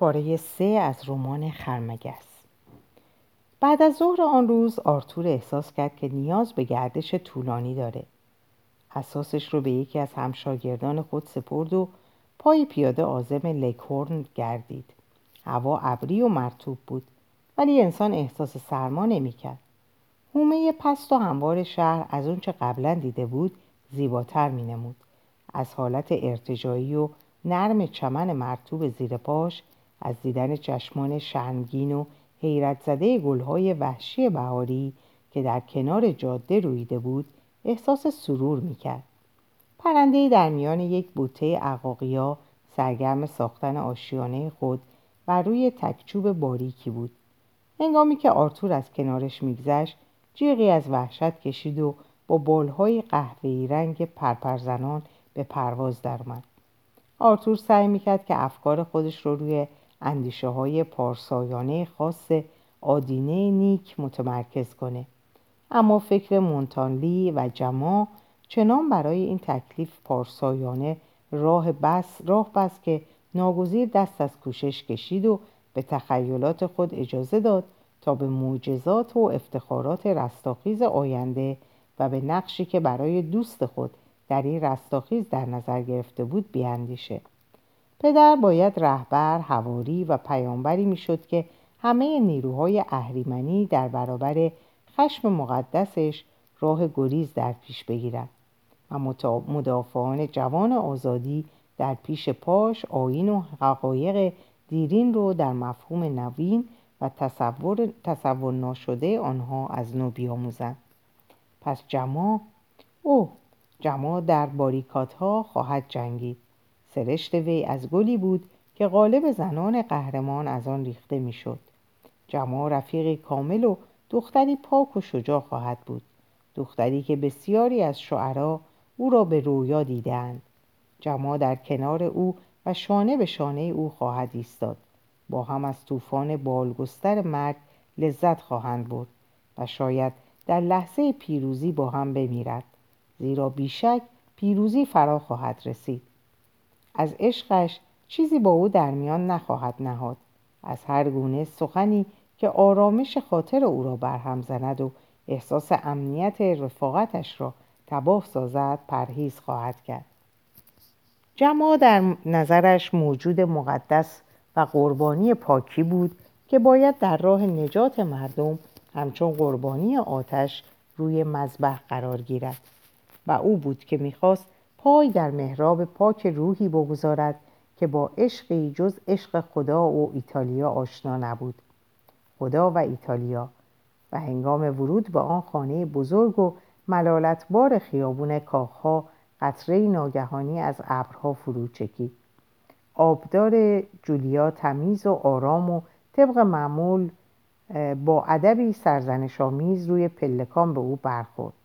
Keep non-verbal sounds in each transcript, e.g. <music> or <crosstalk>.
پاره سه از رمان خرمگس. بعد از ظهر آن روز آرتور احساس کرد که نیاز به گردش طولانی داره. اساسش رو به یکی از همشاگردان خود سپرد و پای پیاده آزم لکورن گردید. هوا ابری و مرتوب بود ولی انسان احساس سرما نمی‌کرد. هومه پست و هموار شهر از اونچه قبلا دیده بود زیباتر مینمود. از حالت ارتجایی و نرم چمن مرتوب زیر پاش از دیدن چشمان شرمگین و حیرت زده گلهای وحشی بهاری که در کنار جاده رویده بود احساس سرور می‌کرد. پرندهای در میان یک بوته عقاقیا سرگرم ساختن آشیانه خود بر روی تکچوب باریکی بود. هنگامی که آرتور از کنارش میگذشت جیغی از وحشت کشید و با بالهای قهوه‌ای رنگ پرپرزنان به پرواز درآمد. آرتور سعی می‌کرد که افکار خودش رو روی اندیشه های پارسایانه خاص آدینه نیک متمرکز کنه. اما فکر مونتانلی و جما چنان برای این تکلیف پارسایانه راه بس راه بس که ناگزیر دست از کوشش کشید و به تخیلات خود اجازه داد تا به معجزات و افتخارات رستاخیز آینده و به نقشی که برای دوست خود در این رستاخیز در نظر گرفته بود بیاندیشه. پدر باید رهبر، هواری و پیامبری می‌شد که همه نیروهای اهریمنی در برابر خشم مقدسش راه گریز در پیش بگیرد و مدافعان جوان آزادی در پیش پاش آین و حقایق دیرین رو در مفهوم نوین و تصور, تصور ناشده آنها از نو بیاموزند. پس جما او جما در باریکات ها خواهد جنگید. سرشت وی از گلی بود که غالب زنان قهرمان از آن ریخته می‌شد. جما رفیقی کامل و دختری پاک و شجاع خواهد بود. دختری که بسیاری از شعرا او را به رویا دیدند جما در کنار او و شانه به شانه او خواهد ایستاد. با هم از طوفان بالگستر مرگ لذت خواهند برد و شاید در لحظه پیروزی با هم بمیرد زیرا بیشک پیروزی فرا خواهد رسید. از عشقش چیزی با او در میان نخواهد نهاد. از هر گونه سخنی که آرامش خاطر او را برهم زند و احساس امنیت رفاقتش را تباه سازد پرهیز خواهد کرد. جما در نظرش موجود مقدس و قربانی پاکی بود که باید در راه نجات مردم همچون قربانی آتش روی مذبح قرار گیرد. و او بود که می‌خواست پای در محراب پاک روحی بگذارد که با عشقی جز عشق خدا و ایتالیا آشنا نبود. خدا و ایتالیا. و هنگام ورود به آن خانه بزرگ و ملالتبار خیابون کاخها قطره ناگهانی از ابرها فرو چکید. آبدار جولیا تمیز و آرام و طبق معمول با ادبی سرزنشآمیز روی پلکان به او برخورد.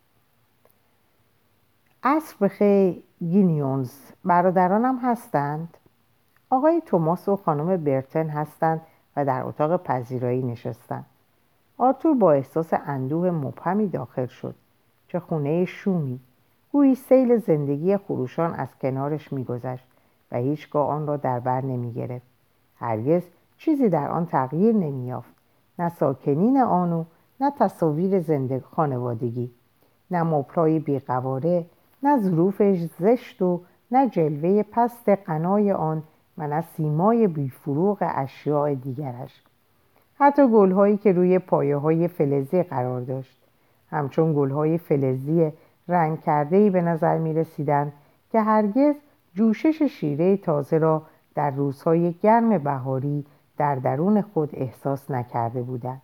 عصر بخیر گینیونز برادرانم هستند. آقای توماس و خانم برتن هستند و در اتاق پذیرایی نشستند آرتور با احساس اندوه مبهمی داخل شد. چه خونه شومی. گویی سیل زندگی خروشان از کنارش میگذشت و هیچگاه آن را در بر نمی‌گرفت. هرگز چیزی در آن تغییر نمییافت. نه ساکنین آن و نه تصاویر زندگی خانوادگی. نه مبلای بیقواره. نه ظروفش زشت و نه جلوه پست قنای آن و نه سیمای بیفروغ اشیاء دیگرش. حتی گلهایی که روی پایه های فلزی قرار داشت. همچون گلهای فلزی رنگ کرده به نظر می رسیدن که هرگز جوشش شیره تازه را در روزهای گرم بهاری در درون خود احساس نکرده بودند.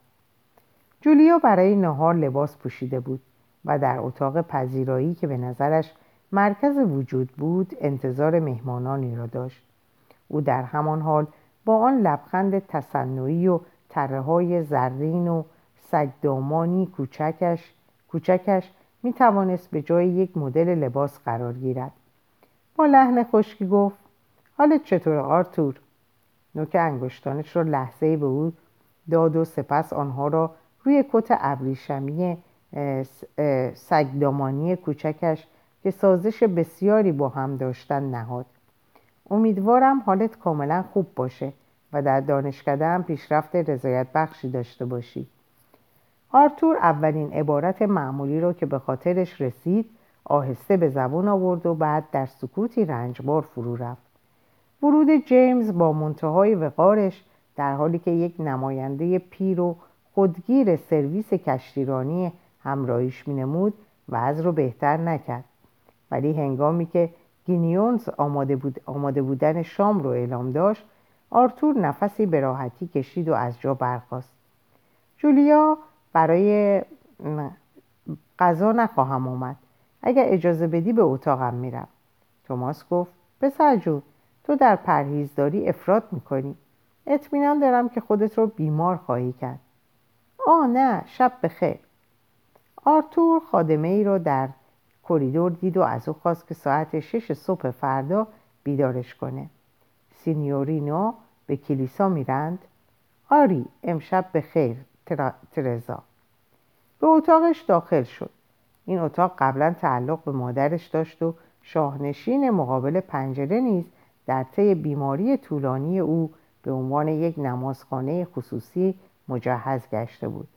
جولیا برای نهار لباس پوشیده بود. و در اتاق پذیرایی که به نظرش مرکز وجود بود انتظار مهمانانی را داشت. او در همان حال با آن لبخند تصنعی و تره های زرین و سگدامانی کوچکش کوچکش می توانست به جای یک مدل لباس قرار گیرد. با لحن خشکی گفت حالت چطور آرتور؟ نوک انگشتانش را لحظه به او داد و سپس آنها را روی کت ابریشمی سگدامانی کوچکش که سازش بسیاری با هم داشتن نهاد. امیدوارم حالت کاملا خوب باشه و در دانشکده هم پیشرفت رضایت بخشی داشته باشی. آرتور اولین عبارت معمولی رو که به خاطرش رسید آهسته به زبون آورد و بعد در سکوتی رنجبار فرو رفت. ورود جیمز با منتهای وقارش در حالی که یک نماینده پیر و خودگیر سرویس کشتیرانی همراهیش مینمود وضع رو بهتر نکرد. ولی هنگامی که گیبونز آماده, بود، آماده بودن شام رو اعلام داشت آرتور نفسی به راحتی کشید و از جا برخاست. جولیا برای غذا نخواهم آمد. اگر اجازه بدی به اتاقم میرم. توماس گفت پسر جون تو در پرهیزداری افراط می‌کنی. اطمینان دارم که خودت رو بیمار خواهی کرد. آه نه شب بخیر. آرتور خادمه ای را در کریدور دید و از او خواست که ساعت شش صبح فردا بیدارش کنه. سینیورینو به کلیسا میرند. آری امشب به خیر ترزا. به اتاقش داخل شد. این اتاق قبلا تعلق به مادرش داشت و شاهنشین مقابل پنجره نیز در طی بیماری طولانی او به عنوان یک نمازخانه خصوصی مجهز گشته بود.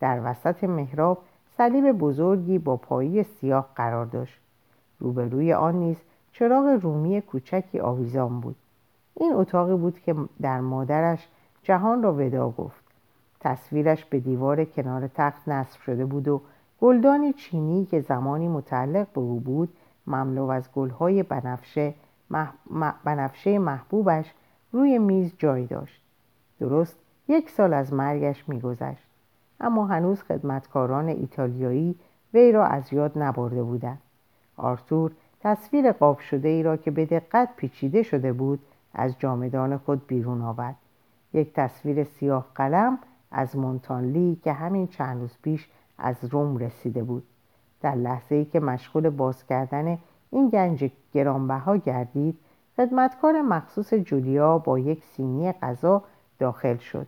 در وسط محراب صلیب بزرگی با پایی سیاه قرار داشت. روبروی آن نیز چراغ رومی کوچکی آویزان بود. این اتاقی بود که در مادرش جهان را ودا گفت. تصویرش به دیوار کنار تخت نصب شده بود و گلدانی چینی که زمانی متعلق به او بود مملو از گلهای بنفشه, بنفشه محبوبش روی میز جای داشت. درست یک سال از مرگش میگذشت. اما هنوز خدمتکاران ایتالیایی وی را از یاد نبرده بودند. آرتور تصویر قاب شده ای را که به دقت پیچیده شده بود از جامدان خود بیرون آورد. یک تصویر سیاه قلم از مونتانلی که همین چند روز پیش از روم رسیده بود. در لحظه ای که مشغول باز کردن این گنج گرانبها گردید خدمتکار مخصوص جولیا با یک سینی غذا داخل شد.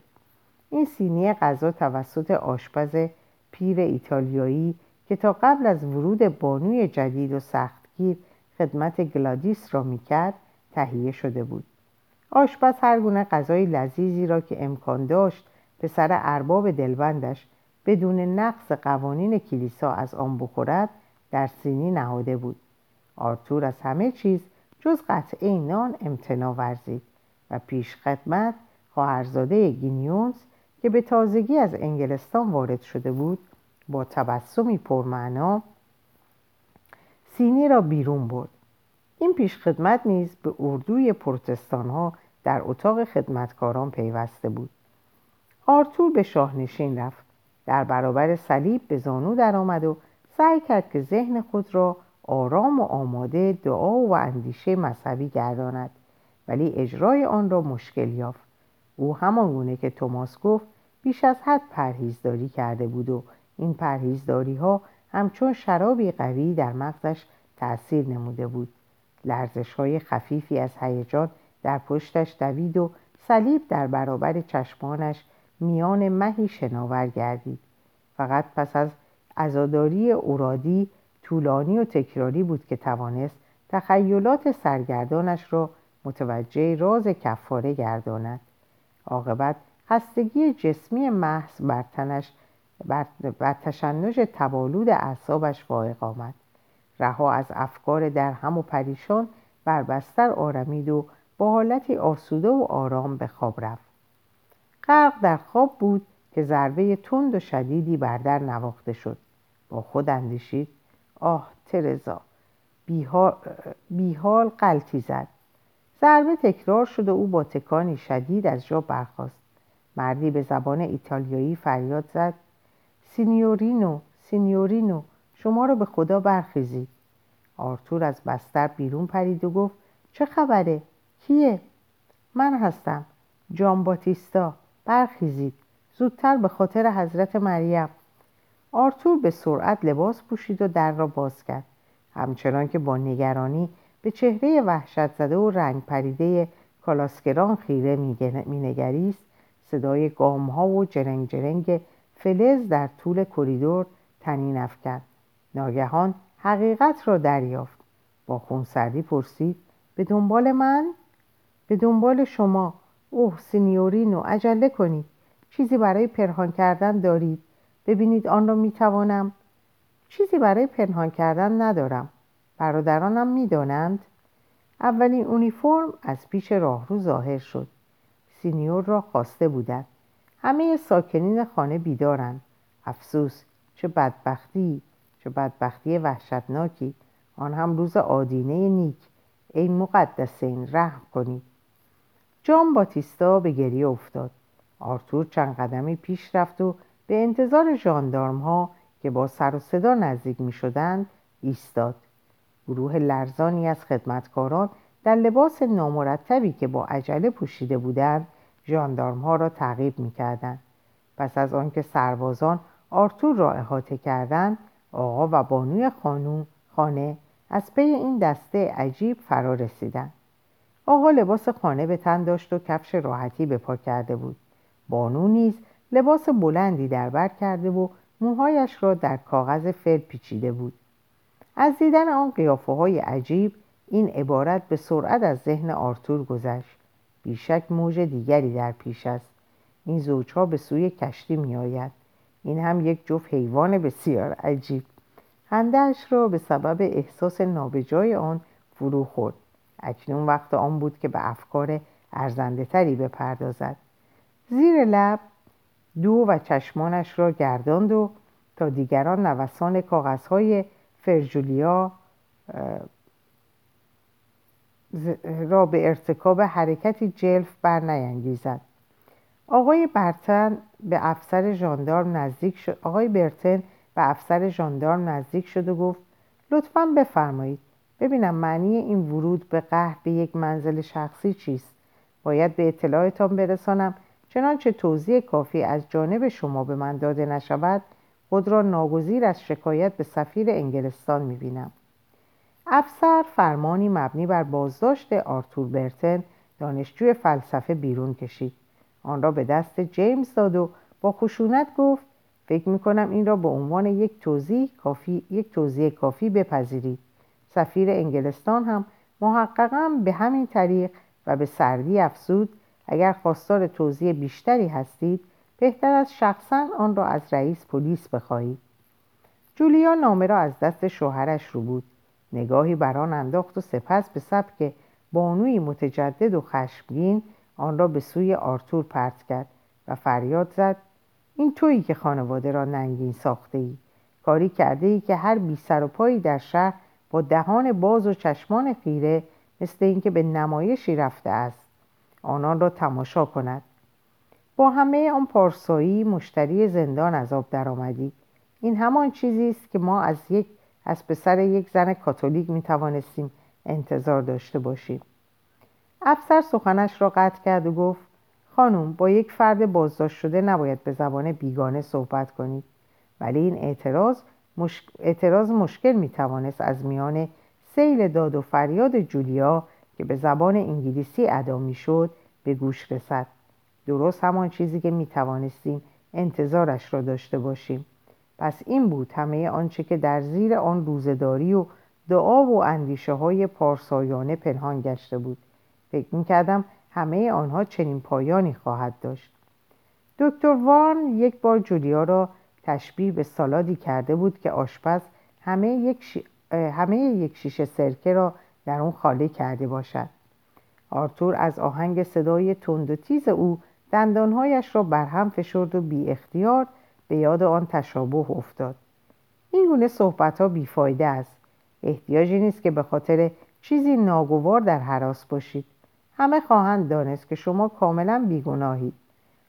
این سینی غذا توسط آشپز پیر ایتالیایی که تا قبل از ورود بانوی جدید و سختگیر خدمت گلادیس را می‌کرد تهیه شده بود. آشپز هر گونه غذای لذیذی را که امکان داشت پسر ارباب دلبندش بدون نقص قوانین کلیسا از آن بخورد در سینی نهاده بود. آرتور از همه چیز جز قطعه نان امتنا ورزید و پیش خدمت خواهرزاده گینیونز که به تازگی از انگلستان وارد شده بود با تبسمی پرمعنا سینی را بیرون برد. این پیشخدمت نیز به اردوی پروتستان ها در اتاق خدمتکاران پیوسته بود. آرتور به شاهنشین رفت. در برابر صلیب به زانو درآمد و سعی کرد که ذهن خود را آرام و آماده دعا و اندیشه مذهبی گرداند. ولی اجرای آن را مشکل یافت. او همان گونه که توماس گفت بیش از حد پرهیزداری کرده بود و این پرهیزداری ها همچون شرابی قوی در مغزش تأثیر نموده بود. لرزش های خفیفی از هیجان در پشتش دوید و صلیب در برابر چشمانش میان مهی شناور گردید. فقط پس از عزاداری اورادی طولانی و تکراری بود که توانست تخیلات سرگردانش را متوجه راز کفاره گرداند. عاقبت خستگی جسمی محض بر تنش بر, بر تشنج تبالود اعصابش فائق آمد. رها از افکار در هم و پریشان بر بستر آرمید و با حالتی آسوده و آرام به خواب رفت. غرق در خواب بود که ضربه تند و شدیدی بر در نواخته شد. با خود اندیشید آه ترزا بیحال, بیحال قلتی زد. ضربه تکرار شد و او با تکانی شدید از جا برخاست. مردی به زبان ایتالیایی فریاد زد. سینیورینو سینیورینو شما را به خدا برخیزید. آرتور از بستر بیرون پرید و گفت چه خبره؟ کیه؟ من هستم. جان باتیستا برخیزید. زودتر به خاطر حضرت مریم. آرتور به سرعت لباس پوشید و در را باز کرد. همچنان که با نگرانی به چهره وحشت زده و رنگ پریده کالسکه‌ران خیره مینگریست. صدای گام ها و جرنگ جرنگ فلز در طول کریدور طنین افکند. ناگهان حقیقت را دریافت. با خونسردی پرسید به دنبال من؟ به دنبال شما. اوه سینیورینو عجله کنید. چیزی برای پنهان کردن دارید. ببینید آن را می‌توانم. چیزی برای پنهان کردن ندارم. برادرانم می‌دانند. اولین اونیفرم از پیش راهرو ظاهر شد. سینیور را خواسته بودند. همه ساکنین خانه بیدارند. افسوس چه بدبختی چه بدبختی وحشتناکی. آن هم روز آدینه نیک. ای مقدسین رحم کنید. جان باتیستا به گریه افتاد. آرتور چند قدمی پیش رفت و به انتظار جاندارم ها که با سر و صدا نزدیک می شدند ایستاد. گروه لرزانی از خدمتکاران در لباس نامرتبی که با عجله پوشیده بودند ژاندارم ها را تعقیب می کردند. پس از آنکه سربازان آرتور را احاطه کردند آقا و بانوی خانوم خانه از پی این دسته عجیب فرا رسیدند. آقا لباس خانه به تن داشت و کفش راحتی به پا کرده بود. بانو نیز لباس بلندی در بر کرده و موهایش را در کاغذ فل پیچیده بود. از دیدن آن قیافه های عجیب این عبارت به سرعت از ذهن آرتور گذشت. بیشک موج دیگری در پیش است. این زوجها به سوی کشتی می آید این هم یک جفت حیوان بسیار عجیب. خندهاش را به سبب احساس نابجای آن فرو خورد. اکنون وقت آن بود که به افکار ارزنده تری بپردازد. زیر لب دو و چشمانش را گرداند و تا دیگران نوسان کاغذهای فرجولیا را به ارتکاب حرکتی جلف بر نینگیزد آقای برتن به افسر ژاندارم نزدیک شد. آقای برتن به افسر ژاندارم نزدیک شد و گفت لطفا بفرمایید. ببینم معنی این ورود به قهر به یک منزل شخصی چیست. باید به اطلاعتان برسانم. چنانچه توضیح کافی از جانب شما به من داده نشود خود را ناگزیر از شکایت به سفیر انگلستان می‌بینم. افسر فرمانی مبنی بر بازداشت آرتور برتن دانشجوی فلسفه بیرون کشید. آن را به دست جیمز داد و با خشونت گفت فکر می کنم این را به عنوان یک توضیح کافی یک توضیح کافی بپذیرید. سفیر انگلستان هم محققا به همین طریق و به سردی افزود اگر خواستار توضیح بیشتری هستید بهتر از شخصا آن را از رئیس پلیس بخواهید جولیا نامه را از دست شوهرش رو بود. نگاهی بر آن انداخت و سپس به سبک بانوی متجدد و خشمگین آن را به سوی آرتور پرت کرد و فریاد زد این تویی که خانواده را ننگین ساخته ای کاری کرده ای که هر بی سر و پایی در شهر با دهان باز و چشمان خیره مثل اینکه به نمایشی رفته است. آنان را تماشا کند. با همه آن پارسایی مشتری زندان از آب درآمدی. این همان چیزی است که ما از یک از پسر یک زن کاتولیک می توانستیم انتظار داشته باشیم. افسر سخنش را قطع کرد و گفت خانم با یک فرد بازداشت شده نباید به زبان بیگانه صحبت کنید ولی این اعتراض, اعتراض مشکل می توانست از میان سیل داد و فریاد جولیا که به زبان انگلیسی ادا می شد به گوش رسد. درست همان چیزی که می توانستیم انتظارش را داشته باشیم. پس این بود همه آنچه که در زیر آن روزداری و دعا و اندیشه های پارسایانه پنهان گشته بود. فکر می کردم همه آنها چنین پایانی خواهد داشت. دکتر وارن یک بار جولیا را تشبیه به سالادی کرده بود که آشپز همه یک, همه یک شیشه سرکه را در اون خالی کرده باشد. آرتور از آهنگ صدای تند و تیز او دندانهایش را برهم فشرد و بی اختیار به یاد آن تشابه افتاد. این گونه صحبت ها بیفایده است. احتیاجی نیست که به خاطر چیزی ناگوار در حراس باشید. همه خواهند دانست که شما کاملا بیگناهید.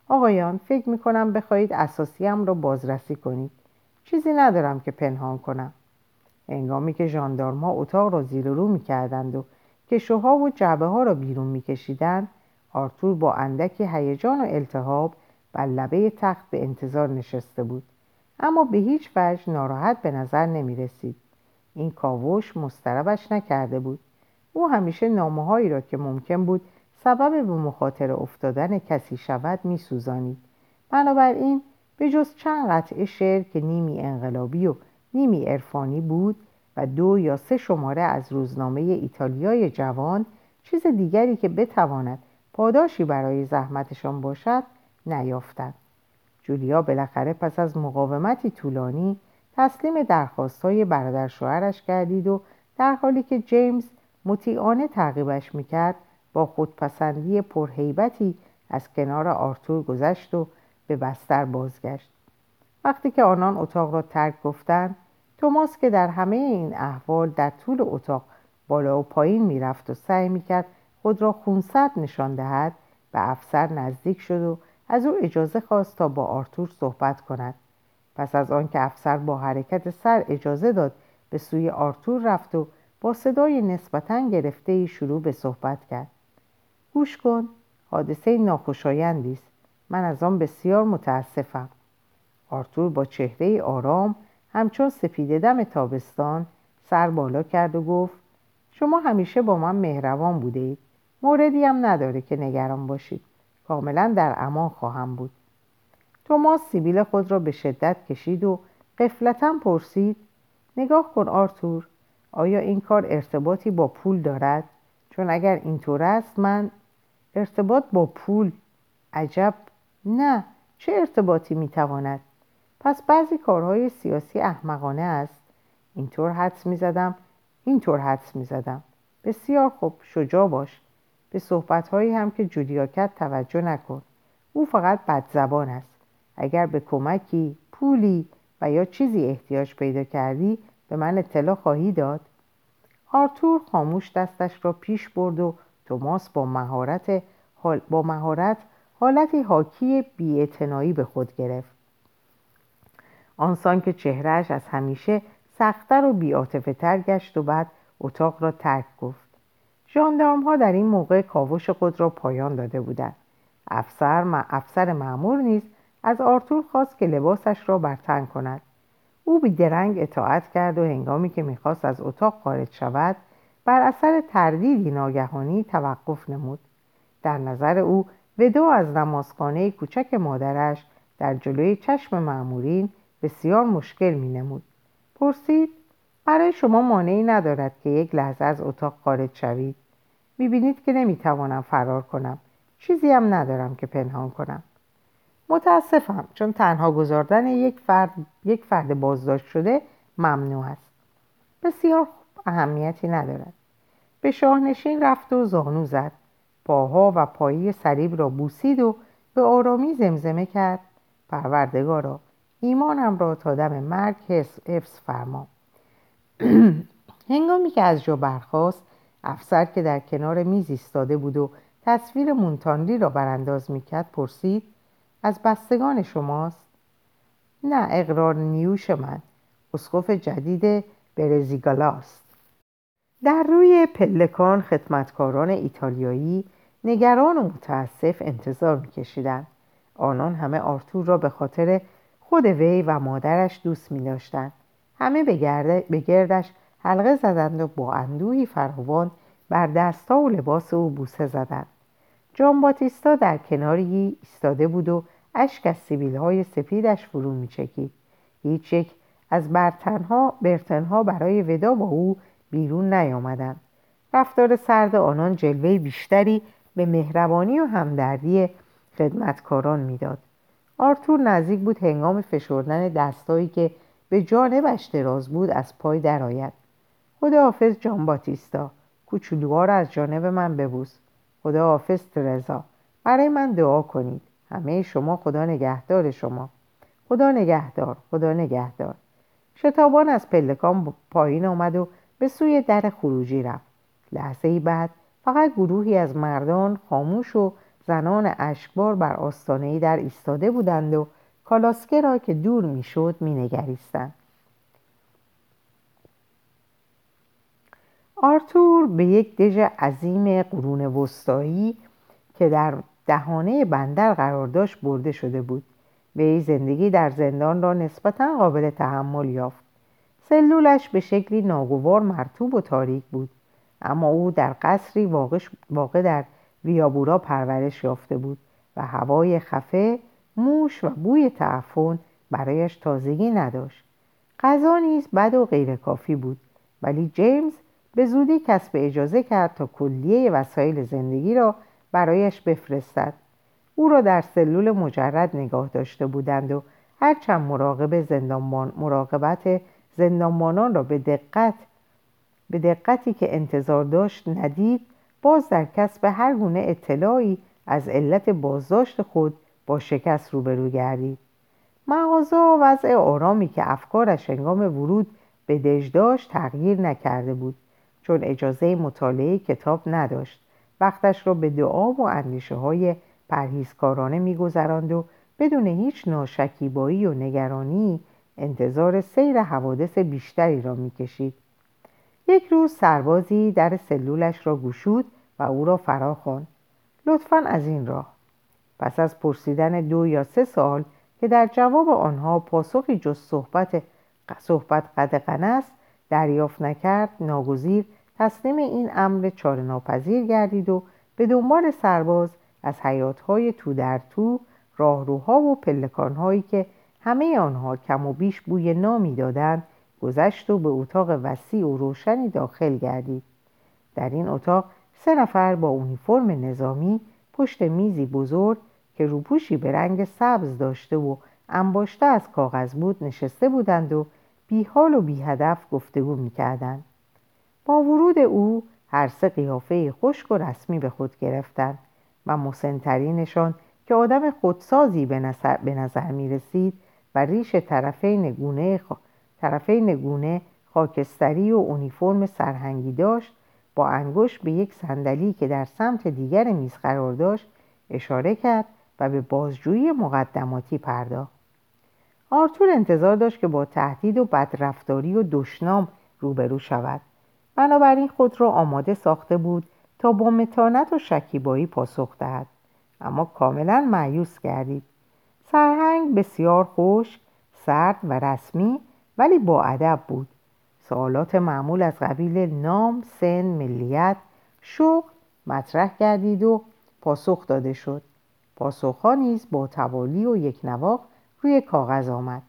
آقایان فکر می کنم بخواهید اساسیم را بازرسی کنید. چیزی ندارم که پنهان کنم. انگامی که ژاندارما اتاق را زیر رو می کردند و کشوها و جعبه ها را بیرون می کشیدند آرتور با اندکی هیجان و التهاب بر لبه تخت به انتظار نشسته بود. اما به هیچ وجه ناراحت به نظر نمی رسید این کاوش مستربش نکرده بود. او همیشه نامه را که ممکن بود سبب به مخاطره افتادن کسی شود می سوزانید. بنابراین به جز چند قطعه شعر که نیمی انقلابی و نیمی عرفانی بود و دو یا سه شماره از روزنامه ایتالیای جوان چیز دیگری که بتواند پاداشی برای زحمتشان باشد نیافتند جولیا بالاخره پس از مقاومتی طولانی تسلیم درخواستهای برادر شوهرش گردید و در حالی که جیمز مطیعانه تعقیبش می‌کرد با خودپسندی پرهیبتی از کنار آرتور گذشت و به بستر بازگشت. وقتی که آنان اتاق را ترک گفتند توماس که در همه این احوال در طول اتاق بالا و پایین می‌رفت و سعی می‌کرد خود را خونسرد نشان دهد به افسر نزدیک شد و از او اجازه خواست تا با آرتور صحبت کند. پس از آنکه افسر با حرکت سر اجازه داد به سوی آرتور رفت و با صدای نسبتا گرفته ای شروع به صحبت کرد. گوش کن حادثه ناخوشایندی است. من از آن بسیار متاسفم. آرتور با چهره آرام همچون سپیده دم تابستان سر بالا کرد و گفت شما همیشه با من مهربان بوده اید. موردی هم نداره که نگران باشید. کاملا در امان خواهم بود. توماس سیبیل خود را به شدت کشید و قفلتا پرسید نگاه کن آرتور آیا این کار ارتباطی با پول دارد؟ چون اگر اینطور است من ارتباط با پول عجب نه چه ارتباطی می‌تواند؟ پس بعضی کارهای سیاسی احمقانه است. اینطور حدس می‌زدم اینطور حدس می‌زدم. بسیار خوب شجاع باش. به صحبتهایی هم که جولیا کرد توجه نکن. او فقط بدزبان است. اگر به کمکی پولی و یا چیزی احتیاج پیدا کردی به من اطلاع خواهی داد. آرتور خاموش دستش را پیش برد و توماس با مهارت با مهارت حالتی حاکی بیاعتنایی به خود گرفت. آنسان که چهرهش از همیشه سختتر و بیاتفه تر گشت و بعد اتاق را ترک گفت. ژاندارم ها در این موقع کاوش خود را پایان داده بودند. افسر, افسر معمور نیز از آرتور خواست که لباسش را برتن کند. او بیدرنگ اطاعت کرد و هنگامی که می‌خواست از اتاق خارج شود بر اثر تردیدی ناگهانی توقف نمود. در نظر او ودا از نمازخانه کوچک مادرش در جلوی چشم معمورین بسیار مشکل می نمود. پرسید برای شما مانعی ندارد که یک لحظه از اتاق خارج شوید؟ می بینید که نمی توانم فرار کنم. چیزی هم ندارم که پنهان کنم. متاسفم چون تنها گذاردن یک فرد, یک فرد بازداشت شده ممنوع است. بسیار اهمیتی ندارد. به شاهنشین رفت و زانو زد. پاها و پایی سریب را بوسید و به آرامی زمزمه کرد. پروردگارا ایمانم را تا دم مرگ حفظ فرما. <clears throat> هنگامی که از جا برخاست افسر که در کنار میز ایستاده بود و تصویر مونتانلی را برانداز می‌کرد پرسید از بستگان شماست؟ نه اقرار نیوش من. اسقف جدید برزیگالاست. در روی پلکان خدمتکاران ایتالیایی نگران و متاسف انتظار میکشیدند. آنان همه آرتور را به خاطر خود وی و مادرش دوست می. همه به گردش حلقه زدند و با اندوهی فراوان بر دستا و لباس او بوسه زدند جان باتیستا در کناری ایستاده بود و اشک از سیبیل های سپیدش فرو می چکید. هیچ یک از برتنها, برتنها برای ودا با او بیرون نیامدند. رفتار سرد آنان جلوه بیشتری به مهربانی و همدردی خدمتکاران می‌داد. آرتور نزدیک بود هنگام فشردن دستایی که به جانبش دراز بود از پای درآید خدا حافظ جان باتیستا. کوچولوها را از جانب من ببوس. خدا حافظ ترزا. برای من دعا کنید. همه شما خدا نگهدار شما. خدا نگهدار. خدا نگهدار. شتابان از پلکان پایین آمد و به سوی در خروجی رفت. لحظه ای بعد فقط گروهی از مردان خاموش و زنان اشکبار بر آستانه در ایستاده بودند و کالاسکه را که دور می‌شد مینگریستند. آرتور به یک دژ عظیم قرون وسطایی که در دهانه بندر قرار داشت برده شده بود. وی زندگی در زندان را نسبتا قابل تحمل یافت. سلولش به شکلی ناگوار مرتوب و تاریک بود اما او در قصری واقع در ویابورا پرورش یافته بود و هوای خفه موش و بوی تعفن برایش تازگی نداشت. غذا نیز بد و غیر کافی بود ولی جیمز به زودی کسب اجازه کرد تا کلیه وسایل زندگی را برایش بفرستد. او را در سلول مجرد نگاه داشته بودند و هرچند مراقب زندانبان مراقبت زندانبانان را به دقت به دقتی که انتظار داشت ندید باز در کسب هر گونه اطلاعی از علت بازداشت خود با شکست روبرو گردید. مغازه وضع آرامی که افکارش هنگام ورود به دژ داشت تغییر نکرده بود. چون اجازه مطالعه کتاب نداشت. وقتش را به دعا و اندیشه های پرهیزکارانه میگذراند و بدون هیچ ناشکیبایی و نگرانی انتظار سیر حوادث بیشتری را می‌کشید. یک روز سربازی در سلولش را گشود و او را فرا خواند. لطفا از این راه. پس از پرسیدن دو یا سه سال که در جواب آنها پاسخی جز صحبت صحبت قدقن است دریافت نکرد ناگزیر تسلیم این امر چاره ناپذیر گردید و به دنبال سرباز از حیاتهای تو در تو راهروها و پلکانهایی که همه آنها کم و بیش بوی نامی دادند گذشت و به اتاق وسیع و روشنی داخل گردید. در این اتاق سه نفر با اونیفرم نظامی پشت میزی بزرگ که روپوشی به رنگ سبز داشته و انباشته از کاغذ بود نشسته بودند و بیحال و بیهدف گفتگو می‌کردند. با ورود او هر سه قیافه خشک و رسمی به خود گرفتند و مسنترینشان که آدم خودسازی به نظر, به نظر می رسید و ریش طرفین گونه, خ... طرفین گونه خاکستری و اونیفرم سرهنگی داشت با انگشت به یک صندلی که در سمت دیگر میز قرار داشت اشاره کرد و به بازجویی مقدماتی پرداخت. آرتور انتظار داشت که با تهدید و بدرفتاری و دشنام روبرو شود. بنابراین خود را آماده ساخته بود تا با متانت و شکیبایی پاسخ دهد. اما کاملا معیوس گردید. سرهنگ بسیار خوش سرد و رسمی ولی با ادب بود. سوالات معمول از قبیل نام سن ملیت شغل مطرح گردید و پاسخ داده شد. پاسخها نیز با توالی و یک نواق روی کاغذ آمد.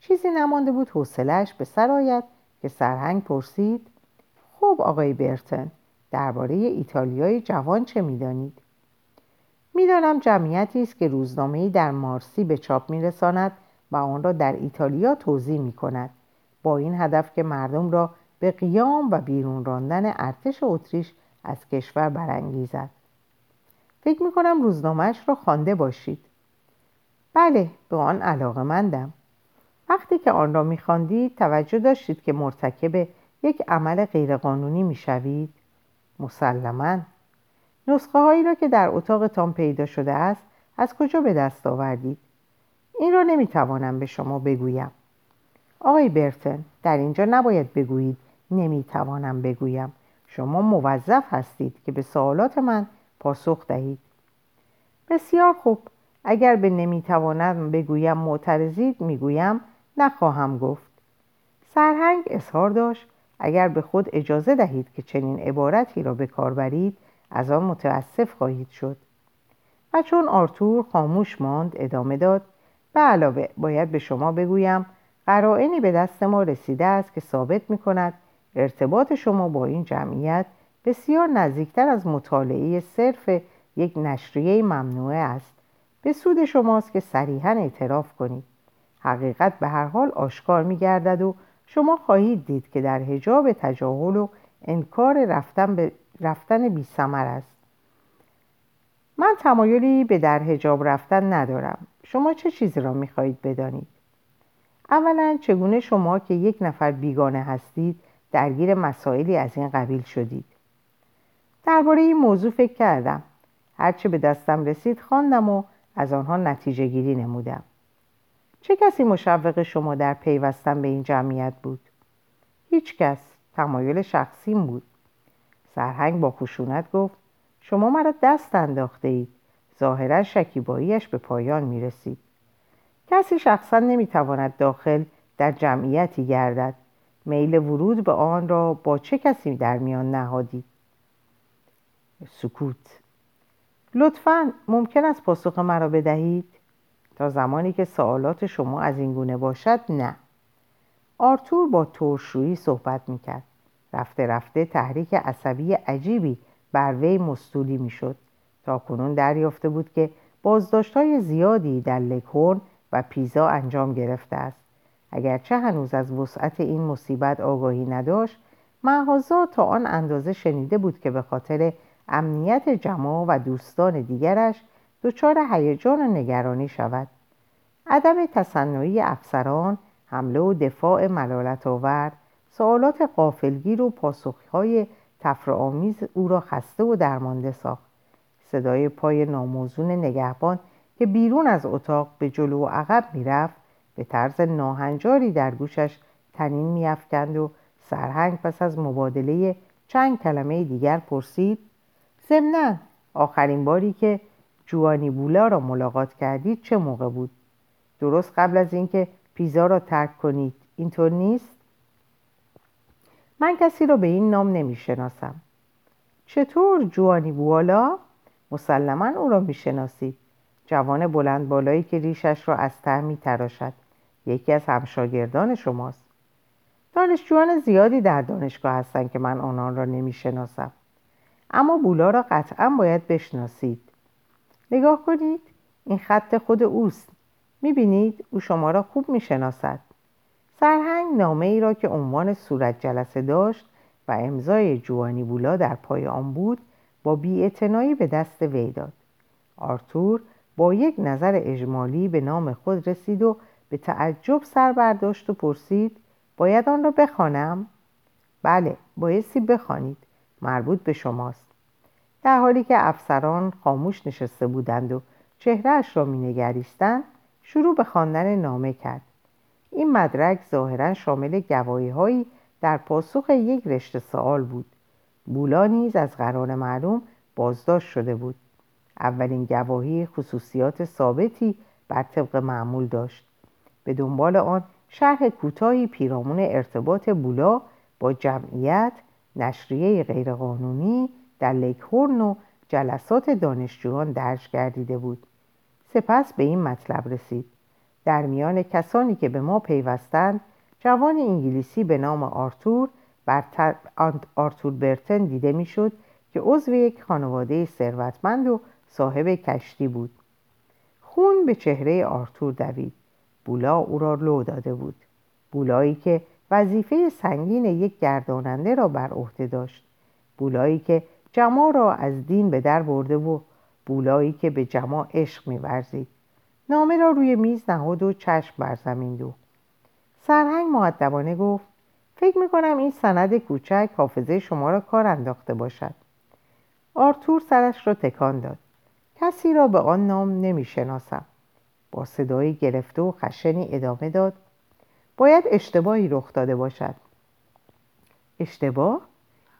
چیزی نمانده بود حوصلهاش به سر آید که سرهنگ پرسید خب آقای برتن درباره ایتالیای جوان چه می‌دانید؟ می‌دانم جمعیتی است که روزنامه‌ای در مارسی به چاپ میرساند و آن را در ایتالیا توضیح می کند با این هدف که مردم را به قیام و بیرون راندن ارتش اتریش از کشور برانگیزد. فکر می کنم روزنامهش را خوانده باشید. بله به آن علاقه مندم. وقتی که آن را میخواندید توجه داشتید که مرتکب یک عمل غیرقانونی می‌شوید؟ مسلما. نسخه هایی را که در اتاقتان پیدا شده است از کجا به دست آوردید؟ این را نمی‌توانم به شما بگویم. آقای برتن در اینجا نباید بگویید نمی‌توانم بگویم. شما موظف هستید که به سوالات من پاسخ دهید. بسیار خوب. اگر به نمی‌توانم بگویم معترضید می‌گویم نخواهم گفت. سرهنگ اظهار داشت اگر به خود اجازه دهید که چنین عبارتی را به کار برید از آن متاسف خواهید شد. و چون آرتور خاموش ماند ادامه داد به علاوه باید به شما بگویم قرائنی به دست ما رسیده است که ثابت می کند ارتباط شما با این جمعیت بسیار نزدیکتر از مطالعه صرف یک نشریه ممنوعه است. به سود شماست که صریحا اعتراف کنید. حقیقت به هر حال آشکار می گردد و شما خواهید دید که در حجاب تجاهل و انکار رفتن, به رفتن بی سمر است. من تمایلی به در حجاب رفتن ندارم. شما چه چیزی را می خواهید بدانید؟ اولا چگونه شما که یک نفر بیگانه هستید درگیر مسائلی از این قبیل شدید؟ درباره این موضوع فکر کردم. هرچه به دستم رسید خواندم و از آنها نتیجه گیری نمودم. چه کسی مشوق شما در پیوستن به این جمعیت بود؟ هیچ کس تمایل شخصیم بود. سرهنگ با خشونت گفت شما مرا دست انداخته اید. ظاهرا شکیباییش به پایان می رسید کسی شخصا نمی تواند داخل در جمعیتی گردد. میل ورود به آن را با چه کسی در میان نهادید؟ سکوت. لطفا ممکن است پاسخ مرا بدهید؟ تا زمانی که سوالات شما از این گونه باشد نه. آرتور با ترشویی صحبت می‌کرد. رفته رفته تحریک عصبی عجیبی بر وی مستولی می‌شد. تا کنون دریافته بود که بازداشت های زیادی در لکهورن و پیزا انجام گرفته است. اگرچه هنوز از وسعت این مصیبت آگاهی نداشت مغازا تا آن اندازه شنیده بود که به خاطر امنیت جماع و دوستان دیگرش دچار هیجان و نگرانی شود. عدم تصنعی افسران حمله و دفاع ملالت آور سوالات قافلگیر و پاسخهای تفرآمیز او را خسته و درمانده ساخت. صدای پای ناموزون نگهبان که بیرون از اتاق به جلو و عقب می‌رفت به طرز ناهنجاری در گوشش تنین میافکند و سرهنگ پس از مبادله چند کلمه دیگر پرسید ضمنا آخرین باری که جوانی بولا را ملاقات کردید چه موقع بود؟ درست قبل از اینکه پیزا را ترک کنید. اینطور نیست؟ من کسی را به این نام نمی‌شناسم. چطور جوانی بوالا؟ مسلما او را می‌شناسید. جوان بلند بالایی که ریشش را از ته می تراشد یکی از همشاگردان شماست. دانشجویان زیادی در دانشگاه هستند که من آنان را نمی‌شناسم. اما بولا را قطعا باید بشناسید. نگاه کنید این خط خود اوست. می‌بینید او شما را خوب می‌شناسد. سرهنگ نامه ای را که عنوان صورت جلسه داشت و امضای جوانی بولا در پای آن بود با بیاعتنایی به دست وی داد. آرتور با یک نظر اجمالی به نام خود رسید و به تعجب سر برداشت و پرسید باید آن را بخوانم؟ بله بایستی بخوانید. مربوط به شماست. در حالی که افسران خاموش نشسته بودند و چهرهش را مینگریستند شروع به خواندن نامه کرد. این مدرک ظاهرا شامل گواهی هایی در پاسخ یک رشته سوال بود. بولا نیز از قرار معلوم بازداشت شده بود. اولین گواهی خصوصیات ثابتی بر طبق معمول داشت. به دنبال آن شرح کوتاهی پیرامون ارتباط بولا با جمعیت نشریه غیرقانونی در لیک و جلسات دانشجویان درج گردیده بود. سپس به این مطلب رسید. در میان کسانی که به ما پیوستند جوان انگلیسی به نام آرتور بر آرتور برتن دیده می‌شد که عضو یک خانواده ثروتمند و صاحب کشتی بود. خون به چهره آرتور دوید. بولا او را لو داده بود. بولایی که وظیفه سنگین یک گرداننده را بر عهده داشت. بولایی که جما را از دین به در برده و بولایی که به جما عشق میورزید. نامه را روی میز نهاد و چشم بر زمین دو سرهنگ معدبانه گفت فکر می‌کنم این سند کوچک حافظه شما را کار انداخته باشد. آرتور سرش را تکان داد. کسی را به آن نام نمی‌شناسم. با صدایی گرفته و خشنی ادامه داد باید اشتباهی رخ داده باشد. اشتباه؟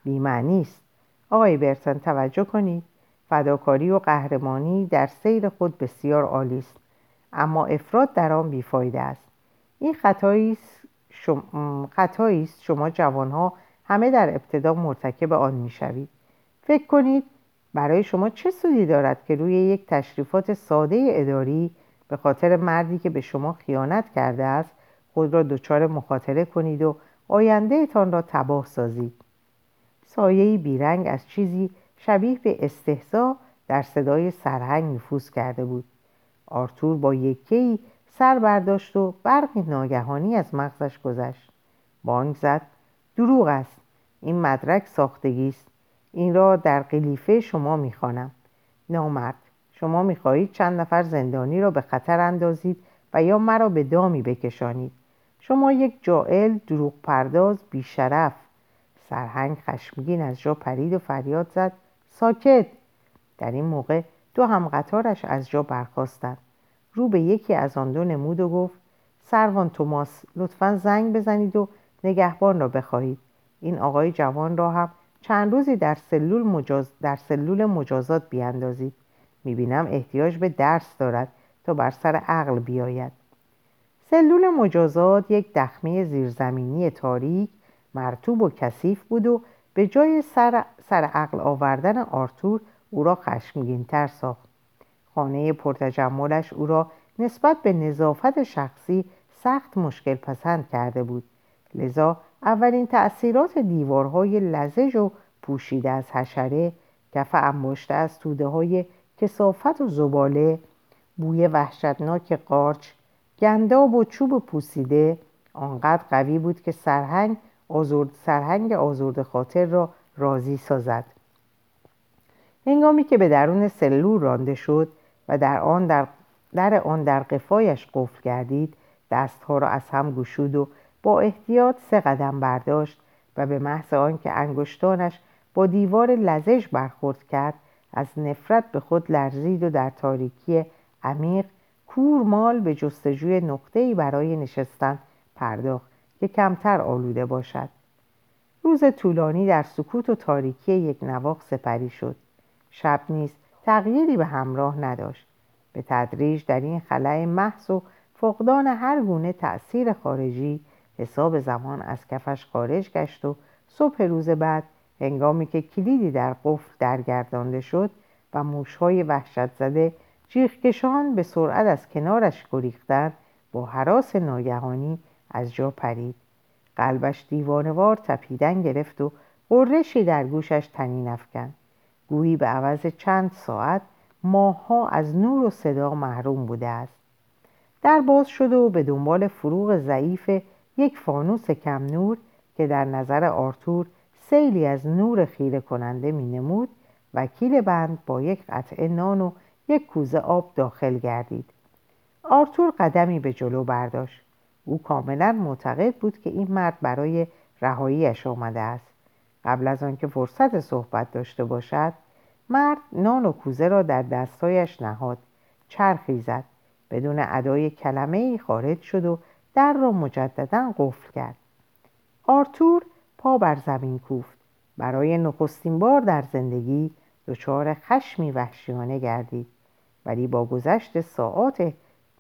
بیمعنی است. آقای برتن توجه کنید. فداکاری و قهرمانی در سیر خود بسیار عالی است. اما افراد در آن بیفایده است. این خطایی است شما, شما جوانها همه در ابتدا مرتکب آن می‌شوید. فکر کنید برای شما چه سودی دارد که روی یک تشریفات ساده اداری به خاطر مردی که به شما خیانت کرده است خود را دچار مخاطره کنید و آیندهتان را تباه سازید. سایهای بیرنگ از چیزی شبیه به استحضا در صدای سرهنگ نفوذ کرده بود. آرتور با یکی سر برداشت و برقی ناگهانی از مغزش گذشت. بانک زد دروغ است. این مدرک ساختگی است. این را در قلیفه شما می‌خوانم. نامرد. شما می‌خواهید چند نفر زندانی را به خطر اندازید و یا مرا به دامی بکشانید. شما یک جائل دروغ پرداز بیشرف. سرهنگ خشمگین از جا پرید و فریاد زد. ساکت! در این موقع دو هم قطارش از جا برخواستند رو به یکی از آن دو نمود و گفت سروان توماس لطفا زنگ بزنید و نگهبان را بخواهید. این آقای جوان را هم چند روزی در سلول, مجاز... در سلول مجازات بیاندازید. می‌بینم احتیاج به درس دارد تا بر سر عقل بیاید. سلول مجازات یک دخمه زیرزمینی تاریک مرتوب و کثیف بود و به جای سر, سر عقل آوردن آرتور او را خشمگینتر ساخت. خانه پرتجملش او را نسبت به نظافت شخصی سخت مشکل پسند کرده بود. لذا اولین تأثیرات دیوارهای لزج و پوشیده از حشره کف انباشته از توده های کسافت و زباله بوی وحشتناک قارچ گنداب و چوب پوسیده آنقدر قوی بود که سرهنگ آزرد سرهنگ آزرد خاطر را راضی سازد. هنگامی که به درون سلول رانده شد و در آن در, در آن در قفایش قفل گردید دستها را از هم گشود و با احتیاط سه قدم برداشت و به محض آنکه انگشتانش با دیوار لزج برخورد کرد از نفرت به خود لرزید و در تاریکی عمیق کورمال به جستجوی نقطه‌ای برای نشستن پرداخت. که کمتر آلوده باشد. روز طولانی در سکوت و تاریکی یک نواق سپری شد. شب نیز تغییری به همراه نداشت. به تدریج در این خلای محض و فقدان هر گونه تأثیر خارجی حساب زمان از کفش خارج گشت و صبح روز بعد هنگامی که کلیدی در قفل درگردانده شد و موشهای وحشت زده جیغکشان به سرعت از کنارش گریختند با حراس ناگهانی از جا پرید. قلبش دیوانوار تپیدن گرفت و قرشی در گوشش تنین افکند گویی به عوض چند ساعت ماهها از نور و صدا محروم بوده است. در باز شده و به دنبال فروغ ضعیف یک فانوس کم نور که در نظر آرتور سیلی از نور خیره کننده می نمود وکیل بند با یک قطعه نان و یک کوزه آب داخل گردید. آرتور قدمی به جلو برداشت. او کاملا معتقد بود که این مرد برای رهاییش آمده است. قبل از آنکه فرصت صحبت داشته باشد مرد نان و کوزه را در دستایش نهاد چرخی زد بدون ادای کلمه ای خارج شد و در را مجددا قفل کرد. آرتور پا بر زمین کوفت. برای نخستین بار در زندگی دچار خشمی وحشیانه گردید ولی با گذشت ساعات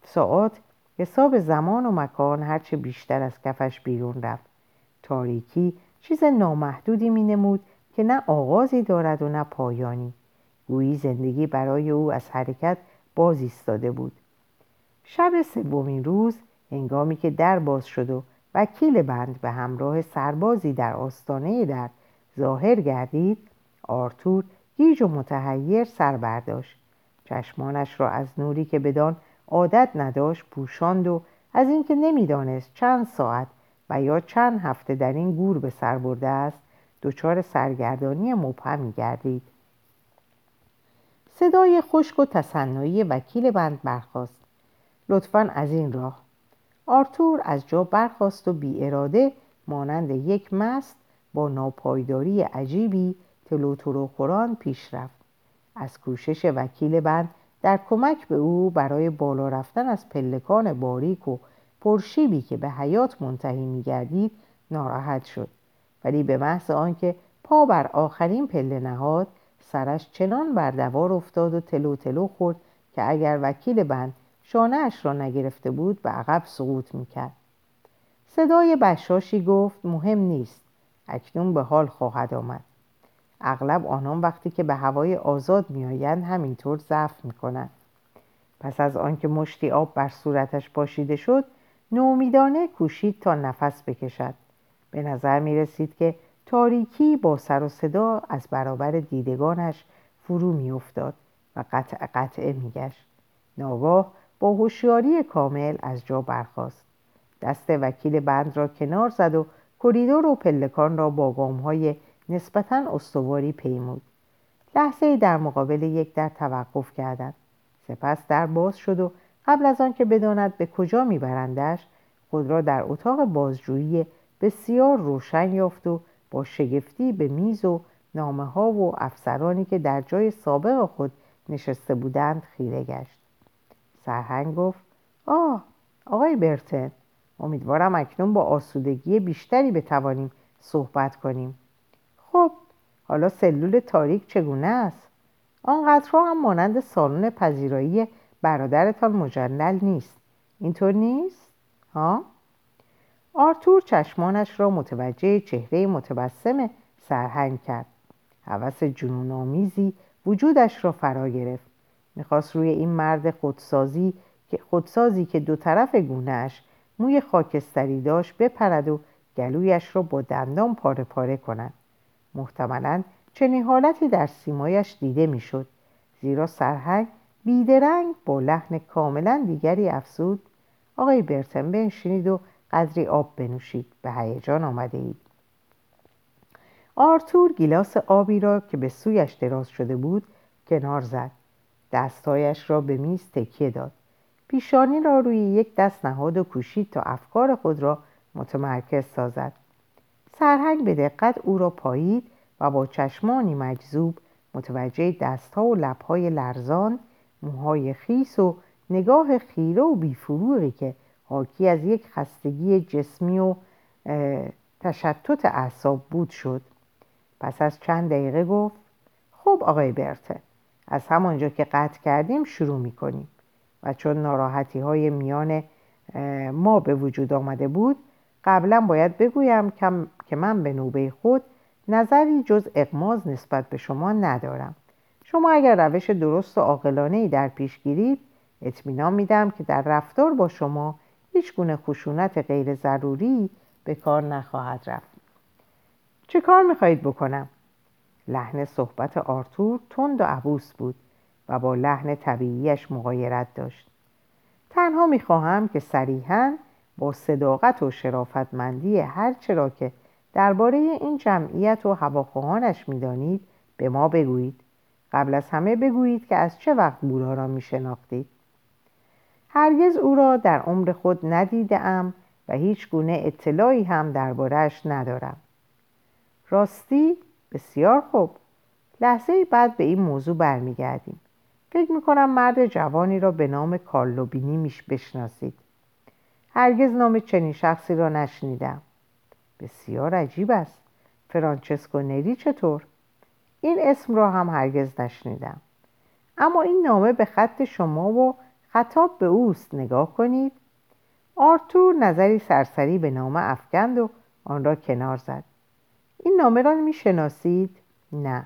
ساعت حساب زمان و مکان هرچه بیشتر از کفش بیرون رفت. تاریکی چیز نامحدودی می نمود که نه آغازی دارد و نه پایانی. گویی زندگی برای او از حرکت باز ایستاده بود. شب سومین روز هنگامی که در باز شد و وکیل بند به همراه سربازی در آستانه در ظاهر گردید آرتور گیج و متحیر سر برداشت. چشمانش را از نوری که بدان عادت نداشت پوشاند و از اینکه نمی‌دانست چند ساعت و یا چند هفته در این گور به سر برده است دچار سرگردانی مبهمی گردید صدای خشک و تصنعی وکیل بند برخاست. لطفا از این راه. آرتور از جا برخاست و بی اراده مانند یک مست با ناپایداری عجیبی تلوترو خوران پیش رفت. از کوشش وکیل بند در کمک به او برای بالا رفتن از پلکان باریک و پرشیبی که به حیات منتهی میگردید ناراحت شد. ولی به محض آنکه پا بر آخرین پله نهاد سرش چنان بر دوار افتاد و تلو تلو خورد که اگر وکیل بند شانه اش را نگرفته بود به عقب سقوط می‌کرد. صدای بشاشی گفت مهم نیست. اکنون به حال خواهد آمد. اغلب آنان وقتی که به هوای آزاد میآیند همینطور ضعف می‌کنند. پس از آنکه مشتی آب بر صورتش پاشیده شد نومیدانه کوشید تا نفس بکشد. به نظر می رسید که تاریکی با سر و صدا از برابر دیدگانش فرو می افتاد و قطع قطعه می گشت. ناگاه با هوشیاری کامل از جا برخاست. دست وکیل بند را کنار زد و کریدور و پلکان را با های نسبتا استواری پیمود. لحظه در مقابل یک در توقف کردند. سپس در باز شد و قبل از آنکه بداند به کجا میبرندش خود را در اتاق بازجویی بسیار روشن یافت و با شگفتی به میز و نامه ها و افسرانی که در جای سابق خود نشسته بودند خیره گشت. سرهنگ گفت آه آقای برتن امیدوارم اکنون با آسودگی بیشتری بتوانیم صحبت کنیم. حالا سلول تاریک چگونه است؟ آنقدرها هم مانند سالن پذیرایی برادرتان مجلل نیست. اینطور نیست؟ ها؟ آرتور چشمانش را متوجه چهره متبسم سرهنگ کرد. هوس جنونآمیزی وجودش را فرا گرفت. می‌خواست روی این مرد خودسازی که خودسازی که دو طرف گونهش موی خاکستری داشت بپرد و گلویش را با دندان پاره پاره کند. محتملا چنین حالتی در سیمایش دیده می‌شد. زیرا سرهنگ بیدرنگ با لحن کاملا دیگری افسود آقای برتن بنشینید و قدری آب بنوشید. به هیجان آمده اید آرتور گیلاس آبی را که به سویش دراز شده بود کنار زد. دستهایش را به میز تکیه داد. پیشانی را روی یک دست نهاد و کوشید تا افکار خود را متمرکز سازد. سرهنگ به دقت او را پایید و با چشمانی مجذوب متوجه دستها و لبهای لرزان موهای خیس و نگاه خیره و بیفروغی که حاکی از یک خستگی جسمی و تشتت اعصاب بود شد. پس از چند دقیقه گفت خب آقای برته از همانجا که قطع کردیم شروع می کنیم و چون ناراحتی های میان ما به وجود آمده بود قبلا باید بگویم که من به نوبه خود نظری جز اقماز نسبت به شما ندارم. شما اگر روش درست و عاقلانه ای در پیش گیرید اطمینان میدم که در رفتار با شما هیچ گونه خشونت غیر ضروری به کار نخواهد رفت. چه کار می‌خواهید بکنم؟ لحن صحبت آرتور تند و عبوس بود و با لحن طبیعیش مغایرت داشت. تنها می‌خواهم که صریحا با صداقت و شرافتمندی هرچه را که درباره این جمعیت و هواخواهانش می‌دانید به ما بگویید. قبل از همه بگویید که از چه وقت بورا را میشناختید. هرگز او را در عمر خود ندیده ام و هیچ گونه اطلاعی هم دربارهش ندارم. راستی بسیار خوب. لحظه بعد به این موضوع برمیگردیم. فکر می‌کنم مرد جوانی را به نام کارلوبینی میش بشناسید. هرگز نام چنین شخصی را نشنیدم بسیار عجیب است فرانچسکو نری چطور؟ این اسم را هم هرگز نشنیدم اما این نامه به خط شما و خطاب به اوست نگاه کنید آرتور نظری سرسری به نامه افکند و آن را کنار زد این نامه را می‌شناسید؟ نه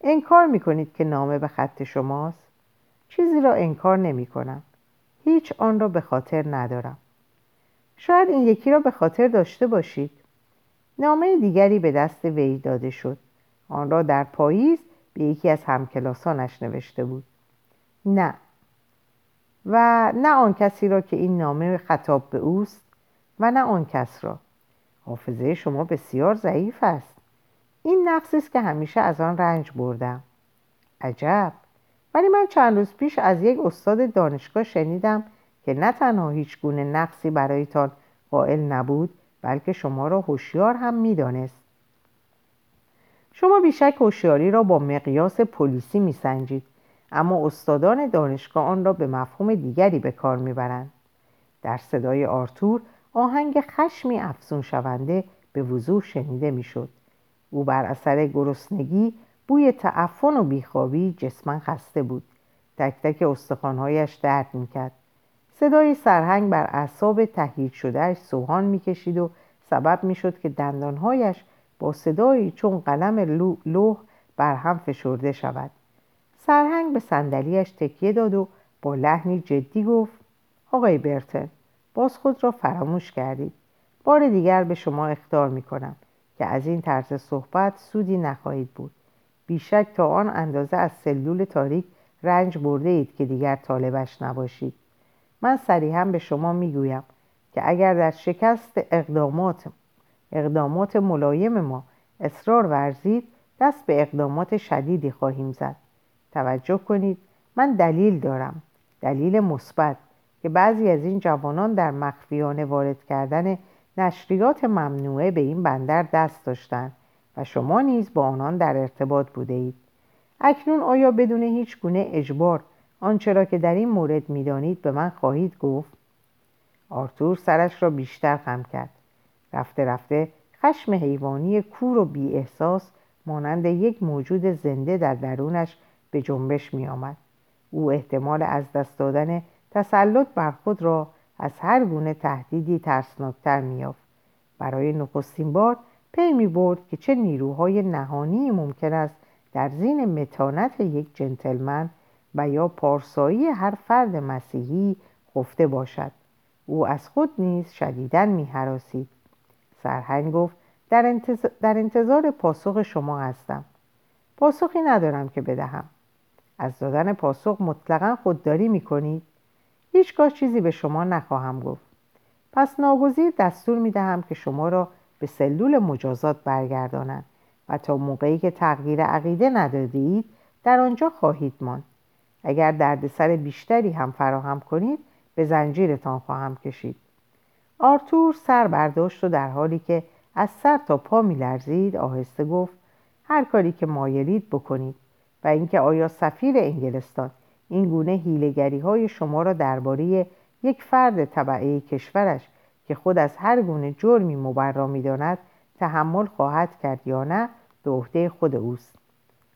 انکار می‌کنید که نامه به خط شماست؟ چیزی را انکار نمی کنم. هیچ آن را به خاطر ندارم. شاید این یکی را به خاطر داشته باشید. نامه دیگری به دست وی داده شد. آن را در پاییز به یکی از همکلاسانش نوشته بود. نه. و نه آن کسی را که این نامه خطاب به اوست و نه آن کس را. حافظه شما بسیار ضعیف است. این نقصی است که همیشه از آن رنج بردم عجب ولی من چند روز پیش از یک استاد دانشگاه شنیدم که نه تنها هیچ گونه نقصی برایتان قائل نبود بلکه شما را هوشیار هم می‌دانست. شما بیشک هوشیاری را با مقیاس پلیسی میسنجید اما استادان دانشگاه آن را به مفهوم دیگری به کار می‌برند. در صدای آرتور آهنگ خشمی افزون شونده به وضوح شنیده می‌شد. او بر اثر گرسنگی بوی تعفن و بیخوابی جسما خسته بود. تک تک استخوانهایش درد می‌کرد. صدای سرهنگ بر اعصاب تهیید شدهش سوهان می‌کشید و سبب می‌شد که دندانهایش با صدایی چون قلم لوح بر هم فشرده شود. سرهنگ به صندلیاش تکیه داد و با لحنی جدی گفت آقای برتن باز خود را فراموش کردید. بار دیگر به شما اختار می‌کنم که از این طرز صحبت سودی نخواهید بود. بیشک تا آن اندازه از سلول تاریک رنج برده اید که دیگر طالبش نباشید. من صریحا به شما می‌گویم که اگر در شکست اقدامات اقدامات ملایم ما اصرار ورزید دست به اقدامات شدیدی خواهیم زد. توجه کنید من دلیل دارم دلیل مثبت که بعضی از این جوانان در مخفیانه وارد کردن نشریات ممنوعه به این بندر دست داشتند و شما نیز با آنان در ارتباط بوده اید. اکنون آیا بدون هیچ گونه اجبار آنچه را که در این مورد می‌دانید به من خواهید گفت. آرتور سرش را بیشتر خم کرد. رفته رفته خشم حیوانی کور و بی احساس مانند یک موجود زنده در درونش به جنبش می آمد. او احتمال از دست دادن تسلط بر خود را از هر گونه تهدیدی ترسناکتر میافت برای نخستین بار پی می برد که چه نیروهای نهانی ممکن است در زین متانت یک جنتلمن و یا پارسایی هر فرد مسیحی خفته باشد. او از خود نیز شدیدن می حراسید. سرهنگ گفت در انتظار, در انتظار پاسخ شما هستم. پاسخی ندارم که بدهم. از دادن پاسخ مطلقا خودداری می‌کنید. هیچگاه چیزی به شما نخواهم گفت. پس ناگزیر دستور می‌دهم که شما را به سلول مجازات برگردانند و تا موقعی که تغییر عقیده ندادید در آنجا خواهید ماند. اگر دردسر بیشتری هم فراهم کنید به زنجیرتان خواهم کشید. آرتور سر برداشت و در حالی که از سر تا پا میلرزید آهسته گفت هر کاری که مایلید بکنید. و اینکه آیا سفیر انگلستان این گونه هیلگری های شما را درباره یک فرد طبعه کشورش که خود از هر گونه جرمی مبرا می‌داند تحمل خواهد کرد یا نه به عهده خود اوست.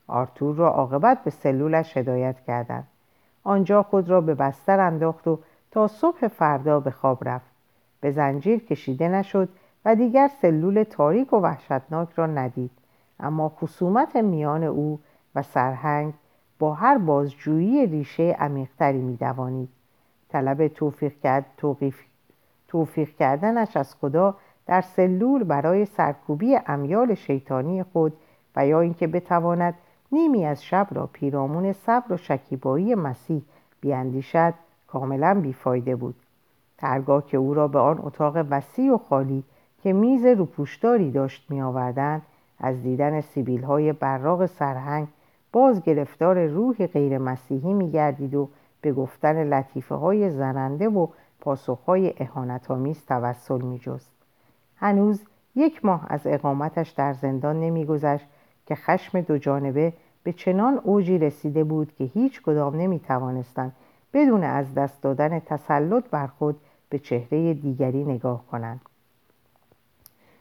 آرتور را عاقبت به سلولش هدایت کردند. آنجا خود را به بستر انداخت و تا صبح فردا به خواب رفت. به زنجیر کشیده نشد و دیگر سلول تاریک و وحشتناک را ندید. اما خصومت میان او و سرهنگ با هر بازجویی ریشه عمیقتری میدوانید. طلب توفیق, کرد، توفیق کردنش از خدا در سلول برای سرکوبی امیال شیطانی خود و یا اینکه بتواند نیمی از شب را پیرامون صبر و شکیبایی مسیح بیاندیشد کاملا بیفایده بود ترگاه که او را به آن اتاق وسیع و خالی که میز روپوشداری داشت می آوردن از دیدن سیبیل های براغ سرهنگ باز گرفتار روح غیر مسیحی می گردید و به گفتن لطیفه های زننده و پاسخ های احانتامیز توسل می جست. هنوز یک ماه از اقامتش در زندان نمیگذشت که خشم دو جانبه به چنان اوجی رسیده بود که هیچ کدام نمی توانستند بدون از دست دادن تسلط بر خود به چهره دیگری نگاه کنند.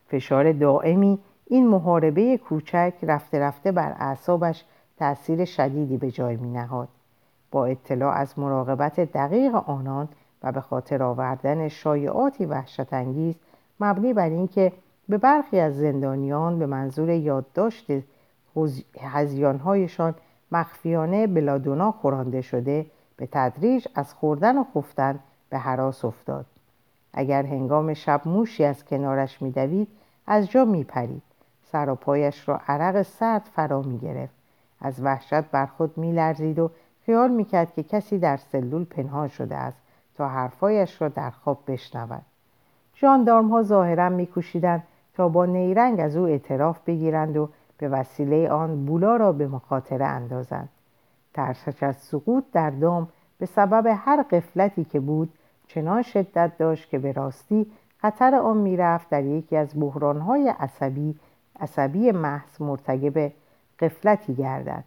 فشار دائمی این محاربه کوچک رفته رفته بر اعصابش تأثیر شدیدی به جای می نهاد. با اطلاع از مراقبت دقیق آنان و به خاطر آوردن شایعاتی وحشت انگیز مبنی بر اینکه به برخی از زندانیان به منظور یادداشت هزیانهایشان مخفیانه بلادونا خورانده شده به تدریج از خوردن و خفتن به حراس افتاد. اگر هنگام شب موشی از کنارش میدوید از جا میپرید. سر و پایش را عرق سرد فرا می‌گرفت. از وحشت بر خود میلرزید و خیال می‌کرد که کسی در سلول پنهان شده است تا حرفایش را در خواب بشنود. ژاندارم ها ظاهرا میکوشیدند تا با نیرنگ از او اعتراف بگیرند و به وسیله آن بولا را به مخاطره اندازند ترسش از سقوط در دام به سبب هر قفلتی که بود چنان شدت داشت که به راستی خطر آن می‌رفت در یکی از بحرانهای عصبی عصبی محض مرتکب قفلتی گردد.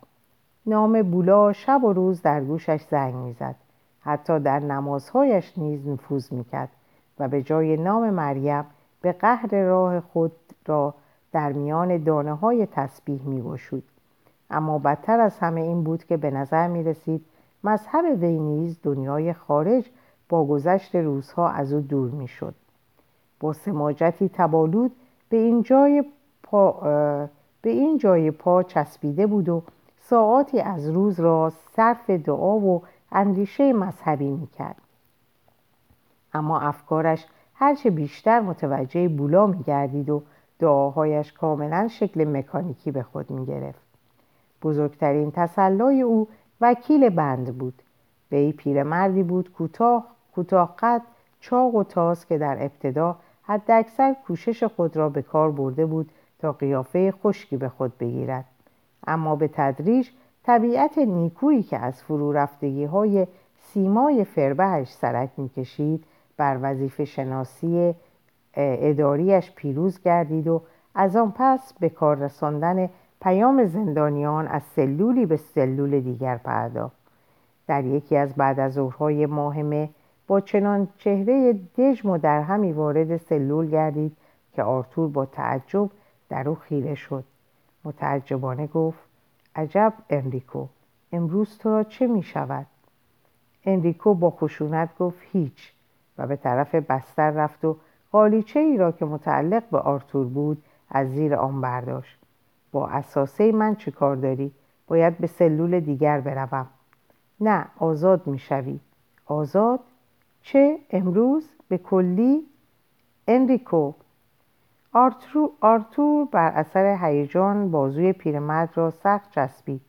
نام بولا شب و روز در گوشش زنگ می‌زد. حتی در نمازهایش نیز نفوذ می‌کرد و به جای نام مریم به قهر راه خود را در میان دانه های تسبیح می اما بدتر از همه این بود که به نظر می رسید مذهب وی دنیای خارج با گذشت روزها از او دور می شد. با سماجتی تبالود به این جای پا, به این جای پا چسبیده بود و ساعاتی از روز را صرف دعا و اندیشه مذهبی می کرد. اما افکارش هرچه بیشتر متوجه بولا می گردید و دعاهایش کاملا شکل مکانیکی به خود می گرفت. بزرگترین تسلای او وکیل بند بود وی پیرمردی بود کوتاه کوتاه قد چاق و تاز که در ابتدا حداکثر کوشش خود را به کار برده بود تا قیافه خشکی به خود بگیرد اما به تدریج طبیعت نیکویی که از فرو رفتگی های سیمای فربهش سرک می‌کشید بر وظیفه شناسی اداریش پیروز گردید و از آن پس به کار رساندن پیام زندانیان از سلولی به سلول دیگر پرداخت. در یکی از بعد از ظهرهای ماه مه با چنان چهره دژم و درهمی وارد سلول گردید که آرتور با تعجب در او خیره شد. متعجبانه گفت عجب انریکو امروز تو را چه می شود؟ انریکو با خشونت گفت هیچ. و به طرف بستر رفت و قالیچه ای را که متعلق به آرتور بود از زیر آن برداشت با اساسه من چه کار داری؟ باید به سلول دیگر بروم نه آزاد می‌شوی آزاد؟ چه امروز؟ به کلی؟ انریکو آرتور, آرتور بر اثر هیجان بازوی پیرمرد را سخت چسبید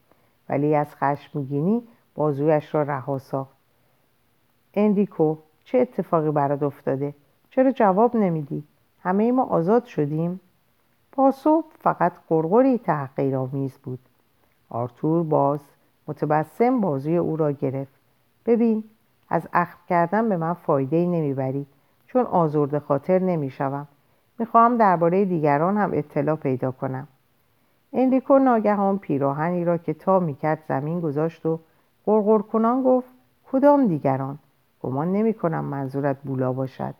ولی از خشمگینی بازویش را رها ساخت اندیکو چه اتفاقی برات افتاده چرا جواب نمیدی؟ همه ما آزاد شدیم. پاسخ فقط قرقری تحقیرآمیز بود. آرتور باز متبسم بازوی او را گرفت. ببین از اخم کردن به من فایده ای نمی‌بری. چون آزرد خاطر نمی‌شوم. می‌خواهم درباره دیگران هم اطلاع پیدا کنم. اندیکو ناگهان پیراهنی را که تا می‌کرد زمین گذاشت و قرقر کنان گفت کدام دیگران؟ گمان نمی کنم منظورت بولا باشد.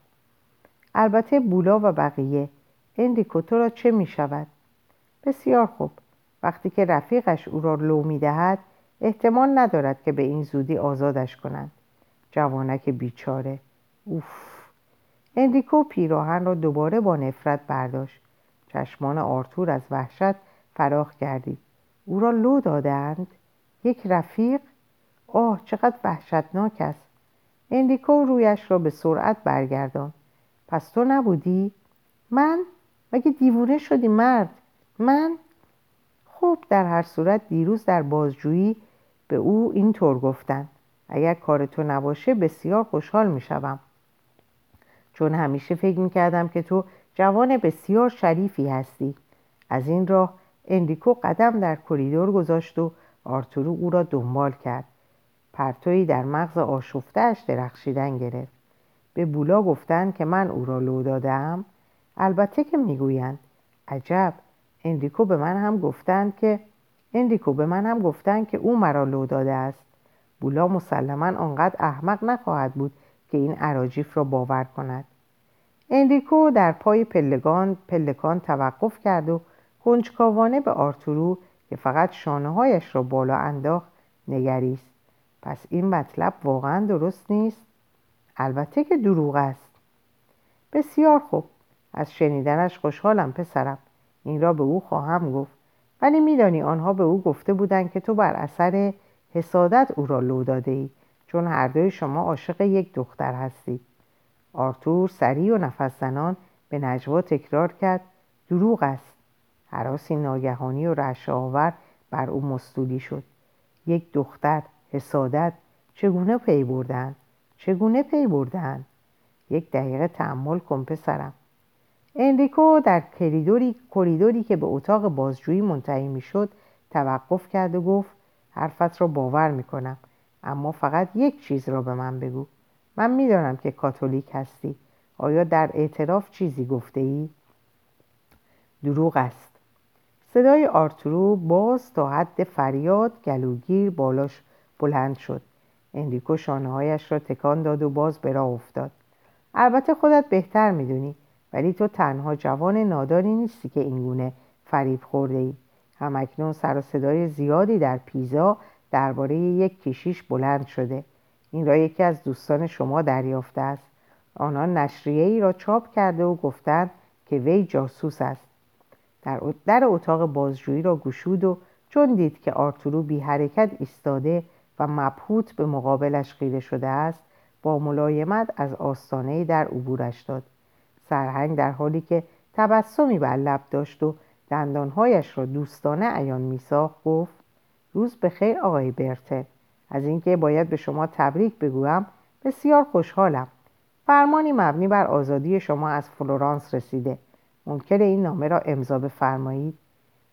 البته بولا و بقیه. انریکو تو را چه می شود؟ بسیار خوب. وقتی که رفیقش او را لو می دهد احتمال ندارد که به این زودی آزادش کنند. جوانک بیچاره. اوف. انریکو پیراهن را دوباره با نفرت برداشت. چشمان آرتور از وحشت فراخ گردید او را لو دادند یک رفیق؟ آه چقدر وحشتناک است. اندیکو رویش را به سرعت برگردان پس تو نبودی؟ من؟ مگه دیوونه شدی مرد؟ من؟ خب در هر صورت دیروز در بازجویی به او اینطور گفتن اگر کار تو نباشه بسیار خوشحال می شوم. چون همیشه فکر می کردم که تو جوان بسیار شریفی هستی از این راه انریکو قدم در کریدور گذاشت و آرتور او را دنبال کرد پرتویی در مغز آشفتهاش درخشیدن گرفت به بولا گفتند که من او را لو دادم. البته که می‌گویند عجب انریکو به من هم گفتند که انریکو به من هم گفتند که او مرا لو داده است. بولا مسلما آنقدر احمق نخواهد بود که این اراجیف را باور کند. اندیکو در پای پلگان پلکان توقف کرد و کنجکاوانه به آرتورو که فقط شانه هایش را بالا انداخت نگریست. پس این مطلب واقعا درست نیست؟ البته که دروغ است. بسیار خوب. از شنیدنش خوشحالم پسرم. این را به او خواهم گفت. ولی میدانی آنها به او گفته بودند که تو بر اثر حسادت او را لو داده ای چون هر دوی شما عاشق یک دختر هستید آرتور سریع و نفس زنان به نجوا تکرار کرد. دروغ است. هراسی ناگهانی و رعشه بر او مستولی شد. یک دختر حسادت چگونه پی بردند؟ چگونه پی بردند؟ یک دقیقه تحمل کن پسرم. انریکو در کریدوری کریدوری که به اتاق بازجویی منتهی می‌شد توقف کرد و گفت حرفت را باور می‌کنم اما فقط یک چیز را به من بگو. من می‌دانم که کاتولیک هستی. آیا در اعتراف چیزی گفته ای؟ دروغ است. صدای آرتورو باز تا حد فریاد گلوگیر بالاش بلند شد. اندیکو شانه هایش را تکان داد و باز به راه افتاد. البته خودت بهتر می‌دونی ولی تو تنها جوان نادانی نیستی که اینگونه فریب خورده ای. همکنون سر و صدای زیادی در پیزا درباره یک کشیش بلند شده. این را یکی از دوستان شما دریافته است. آنان نشریه ای را چاپ کرده و گفتند که وی جاسوس است. در, در اتاق بازجویی را گشود و چون دید که آرتورو بی حرکت ایستاده و مبهوت به مقابلش خیره شده است با ملایمت از آستانه در عبورش داد. سرهنگ در حالی که تبسمی بر لب داشت و دندانهایش را دوستانه عیان میساخت گفت روز به خیر آقای برته. از اینکه باید به شما تبریک بگویم بسیار خوشحالم. فرمانی مبنی بر آزادی شما از فلورانس رسیده. ممکن این نامه را امضا بفرمایید.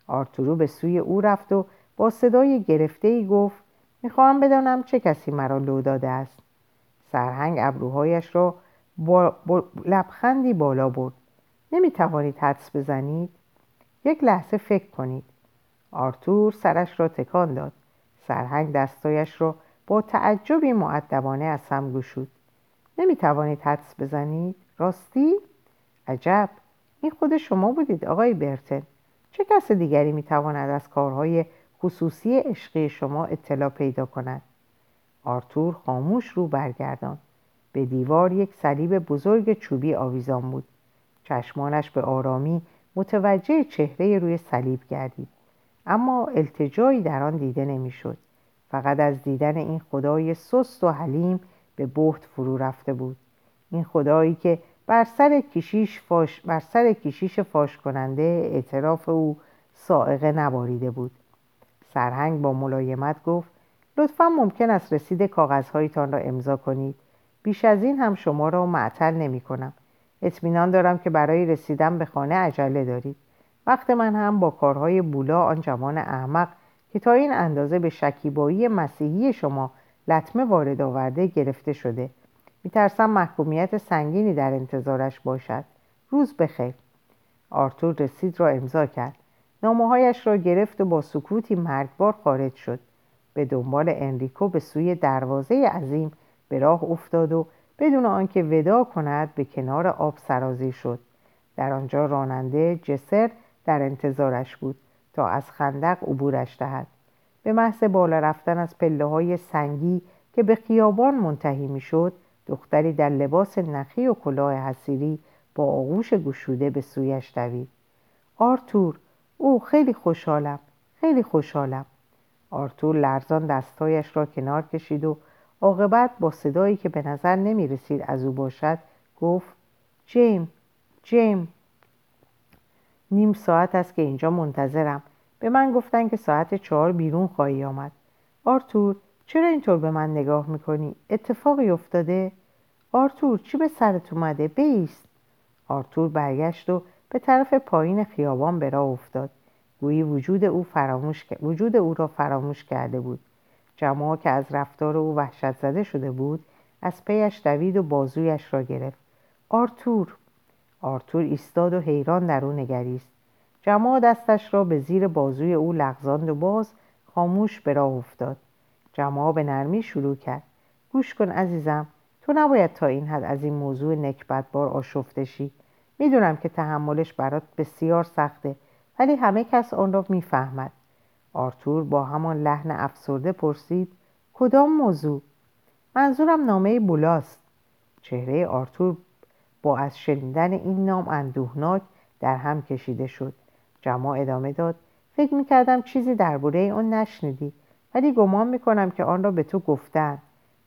آرتورو به سوی او رفت و با صدای گرفته ای گفت می‌خواهم بدانم چه کسی مرا لو داده است. سرهنگ ابروهایش را با, لبخندی بالا برد. نمی‌توانید حدس بزنید؟ یک لحظه فکر کنید. آرتور سرش را تکان داد. سرهنگ دستایش را با تعجبی معدبانه از هم گشود. نمی‌توانید حدس بزنید؟ راستی؟ عجب. این خود شما بودید آقای برتن. چه کس دیگری می‌تواند از کارهای خصوصی عشقی شما اطلاع پیدا کند. آرتور خاموش رو برگردان به دیوار یک صلیب بزرگ چوبی آویزان بود. چشمانش به آرامی متوجه چهره روی صلیب گردید. اما التجایی در آن دیده نمی‌شد. فقط از دیدن این خدای سست و حلیم به بحت فرو رفته بود. این خدایی که بر سر کشیش فاش, بر سر کشیش فاش کننده اعتراف او سائقه نباریده بود. سرهنگ با ملایمت گفت لطفا ممکن است رسید کاغذهایتان را امضا کنید. بیش از این هم شما را معطل نمی کنم. اطمینان دارم که برای رسیدن به خانه عجله دارید. وقت من هم با کارهای بولا آن جوان احمق که تا این اندازه به شکیبایی مسیحی شما لطمه وارد آورده گرفته شده. میترسم محکومیت سنگینی در انتظارش باشد. روز بخیر. آرتور رسید را امضا کرد. نامههایش را گرفت و با سکوتی مرگبار خارج شد. به دنبال انریکو به سوی دروازه عظیم به راه افتاد و بدون آنکه ودا کند به کنار آب سرازی شد. در آنجا راننده جسر در انتظارش بود تا از خندق عبورش دهد. به محض بالا رفتن از پله های سنگی که به خیابان منتهی می‌شد دختری در لباس نخی و کلاه حسیری با آغوش گشوده به سویش دوید. آرتور او خیلی خوشحالم خیلی خوشحالم آرتور لرزان دستایش را کنار کشید و عاقبت با صدایی که به نظر نمی رسید از او باشد گفت جیم جیم نیم ساعت است که اینجا منتظرم به من گفتن که ساعت چهار بیرون خواهی آمد آرتور چرا اینطور به من نگاه می‌کنی؟ اتفاقی افتاده؟ آرتور چی به سرت اومده؟ بیست آرتور برگشت و به طرف پایین خیابان به راه افتاد. گویی وجود او, فراموش... وجود او را فراموش کرده بود. جماعه که از رفتار او وحشت زده شده بود از پیش دوید و بازویش را گرفت. آرتور. آرتور ایستاد و حیران در او نگریست. جماع دستش را به زیر بازوی او لغزاند و باز خاموش به راه افتاد. جماع به نرمی شروع کرد. گوش کن عزیزم تو نباید تا این حد از این موضوع نکبتبار آشفته شی. می‌دونم که تحملش برات بسیار سخته ولی همه کس آن را می‌فهمد. آرتور با همان لحن افسرده پرسید کدام موضوع؟ منظورم نامه بولاست. چهره آرتور با از شنیدن این نام اندوهناک در هم کشیده شد. جماع ادامه داد فکر می‌کردم چیزی درباره اون نشنیدی ولی گمان می‌کنم که آن را به تو گفتن.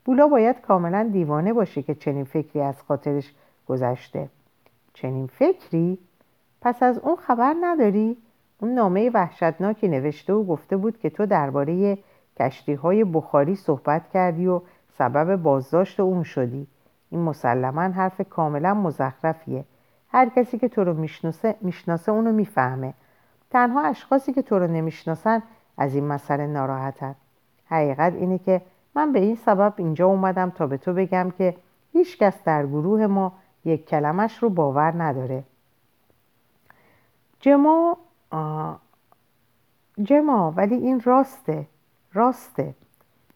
بولا باید کاملا دیوانه باشه که چنین فکری از خاطرش گذشته. چنین فکری؟ پس از اون خبر نداری؟ اون نامه وحشتناکی نوشته و گفته بود که تو درباره کشتی های بخاری صحبت کردی و سبب بازداشت اون شدی این مسلما حرف کاملا مزخرفیه هر کسی که تو رو می‌شناسه می‌شناسه اونو می‌فهمه تنها اشخاصی که تو رو نمی‌شناسن از این مسئله ناراحتن حقیقت اینه که من به این سبب اینجا اومدم تا به تو بگم که هیچ کس در گروه ما یک کلمش رو باور نداره. جما جما ولی این راسته راسته.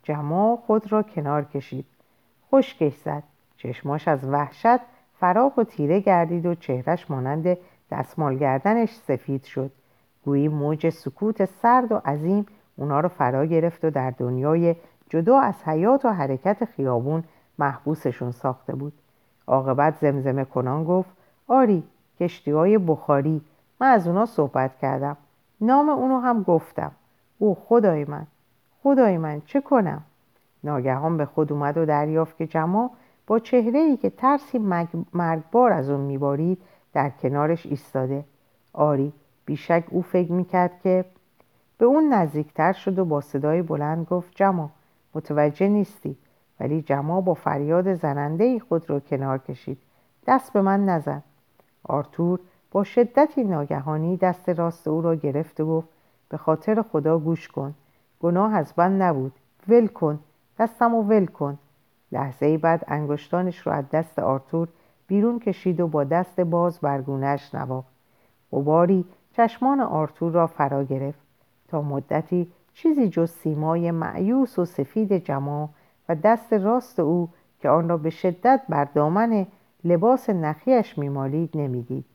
جما خود را کنار کشید. خشکش زد. چشماش از وحشت فراخ و تیره گردید و چهرش مانند دستمال گردنش سفید شد. گویی موج سکوت سرد و عظیم اونا رو فرا گرفت و در دنیای جدا از حیات و حرکت خیابون محبوسشون ساخته بود. عاقبت زمزمه کنان گفت آری کشتی های بخاری. من از اونا صحبت کردم. نام اونو هم گفتم. او خدای من خدای من چه کنم؟ ناگهان به خود اومد و دریافت که جما با چهره ای که ترسی مرگبار از اون میبارید در کنارش ایستاده. آری بیشک او فکر می‌کرد که به اون نزدیکتر شد و با صدای بلند گفت جما متوجه نیستی. ولی جما با فریاد زننده خود را کنار کشید. دست به من نزن. آرتور با شدتی ناگهانی دست راست او را گرفت و گفت به خاطر خدا گوش کن. گناه از من نبود. ول کن. دستم و ول کن. لحظه بعد انگشتانش را از دست آرتور بیرون کشید و با دست باز برگونهش نواخت. غباری چشمان آرتور را فرا گرفت. تا مدتی چیزی جز سیمای معیوس و سفید جما و دست راست او که آن را به شدت بر دامن لباس نخیش میمالید نمی‌دید.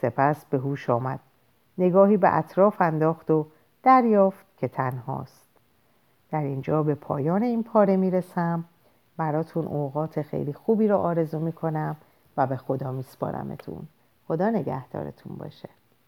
سپس به هوش آمد. نگاهی به اطراف انداخت و دریافت که تنهاست. در اینجا به پایان این پاره می‌رسم. براتون اوقات خیلی خوبی رو آرزو می‌کنم و به خدا میسپارمتون. خدا نگهدارتون باشه.